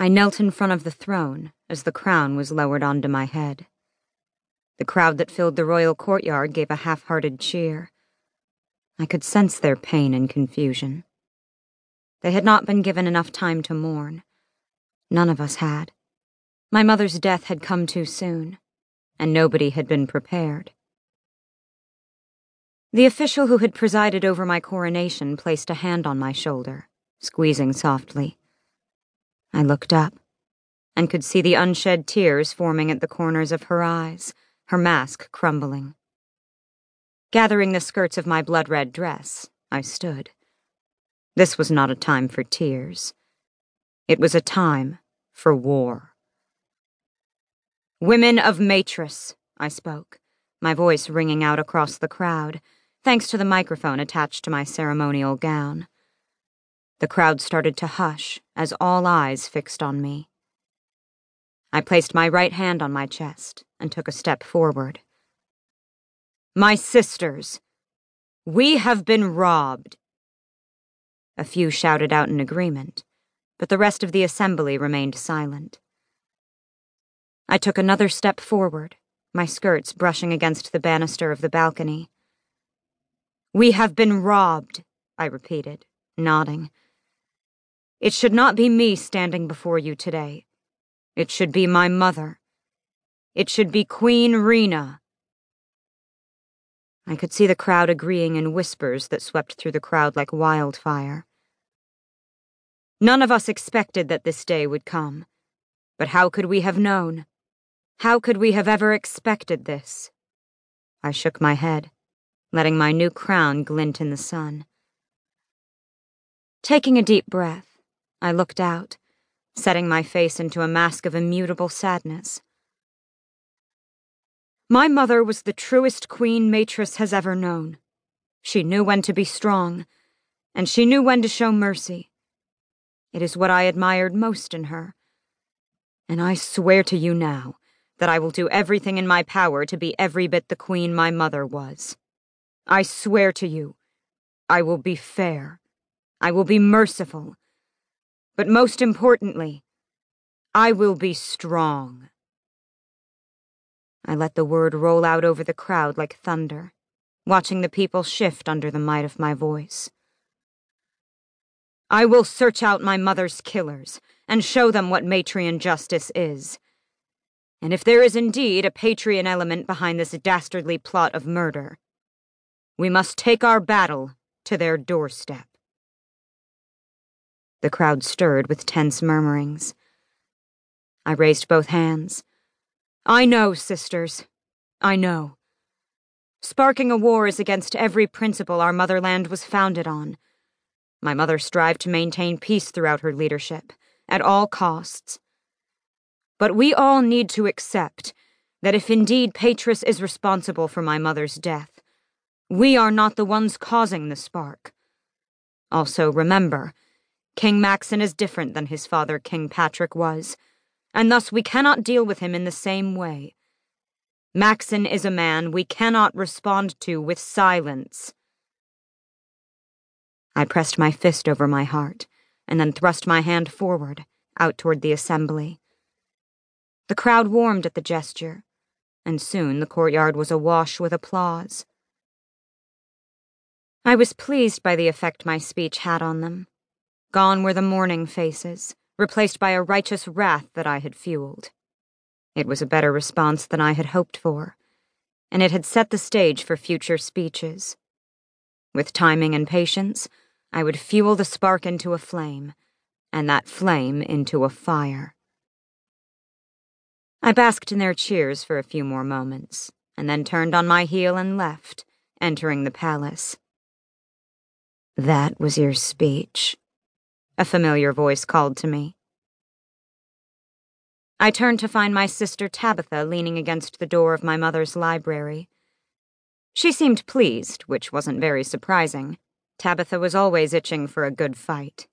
I knelt in front of the throne as the crown was lowered onto my head. The crowd that filled the royal courtyard gave a half hearted cheer. I could sense their pain and confusion. They had not been given enough time to mourn. None of us had. My mother's death had come too soon, and nobody had been prepared. The official who had presided over my coronation placed a hand on my shoulder, squeezing softly. I looked up and could see the unshed tears forming at the corners of her eyes, her mask crumbling. Gathering the skirts of my blood red dress, I stood. This was not a time for tears. It was a time for war. Women of Matris, I spoke, my voice ringing out across the crowd, thanks to the microphone attached to my ceremonial gown. The crowd started to hush as all eyes fixed on me. I placed my right hand on my chest and took a step forward. My sisters, we have been robbed. A few shouted out in agreement, but the rest of the assembly remained silent. I took another step forward, my skirts brushing against the banister of the balcony. We have been robbed, I repeated, nodding. It should not be me standing before you today. It should be my mother. It should be Queen Rina. I could see the crowd agreeing in whispers that swept through the crowd like wildfire. None of us expected that this day would come, but how could we have known? How could we have ever expected this? I shook my head, letting my new crown glint in the sun. Taking a deep breath, I looked out, setting my face into a mask of immutable sadness. My mother was the truest queen Matris has ever known. She knew when to be strong, and she knew when to show mercy. It is what I admired most in her. And I swear to you now that I will do everything in my power to be every bit the queen my mother was. I swear to you, I will be fair. I will be merciful. But most importantly, I will be strong. I let the word roll out over the crowd like thunder, watching the people shift under the might of my voice. I will search out my mother's killers and show them what Matrian justice is. And if there is indeed a Patrian element behind this dastardly plot of murder, we must take our battle to their doorstep. The crowd stirred with tense murmurings. I raised both hands. I know, sisters. I know. Sparking a war is against every principle our motherland was founded on. My mother strived to maintain peace throughout her leadership, at all costs. But we all need to accept that if indeed Patris is responsible for my mother's death, we are not the ones causing the spark. Also, remember, King Maxon is different than his father, King Patrick, was, and thus we cannot deal with him in the same way. Maxon is a man we cannot respond to with silence. I pressed my fist over my heart, and then thrust my hand forward, out toward the assembly. The crowd warmed at the gesture, and soon the courtyard was awash with applause. I was pleased by the effect my speech had on them. Gone were the mourning faces, replaced by a righteous wrath that I had fueled. It was a better response than I had hoped for, and it had set the stage for future speeches. With timing and patience, I would fuel the spark into a flame, and that flame into a fire. I basked in their cheers for a few more moments, and then turned on my heel and left, entering the palace. That was your speech, a familiar voice called to me. I turned to find my sister Tabitha leaning against the door of my mother's library. She seemed pleased, which wasn't very surprising. Tabitha was always itching for a good fight.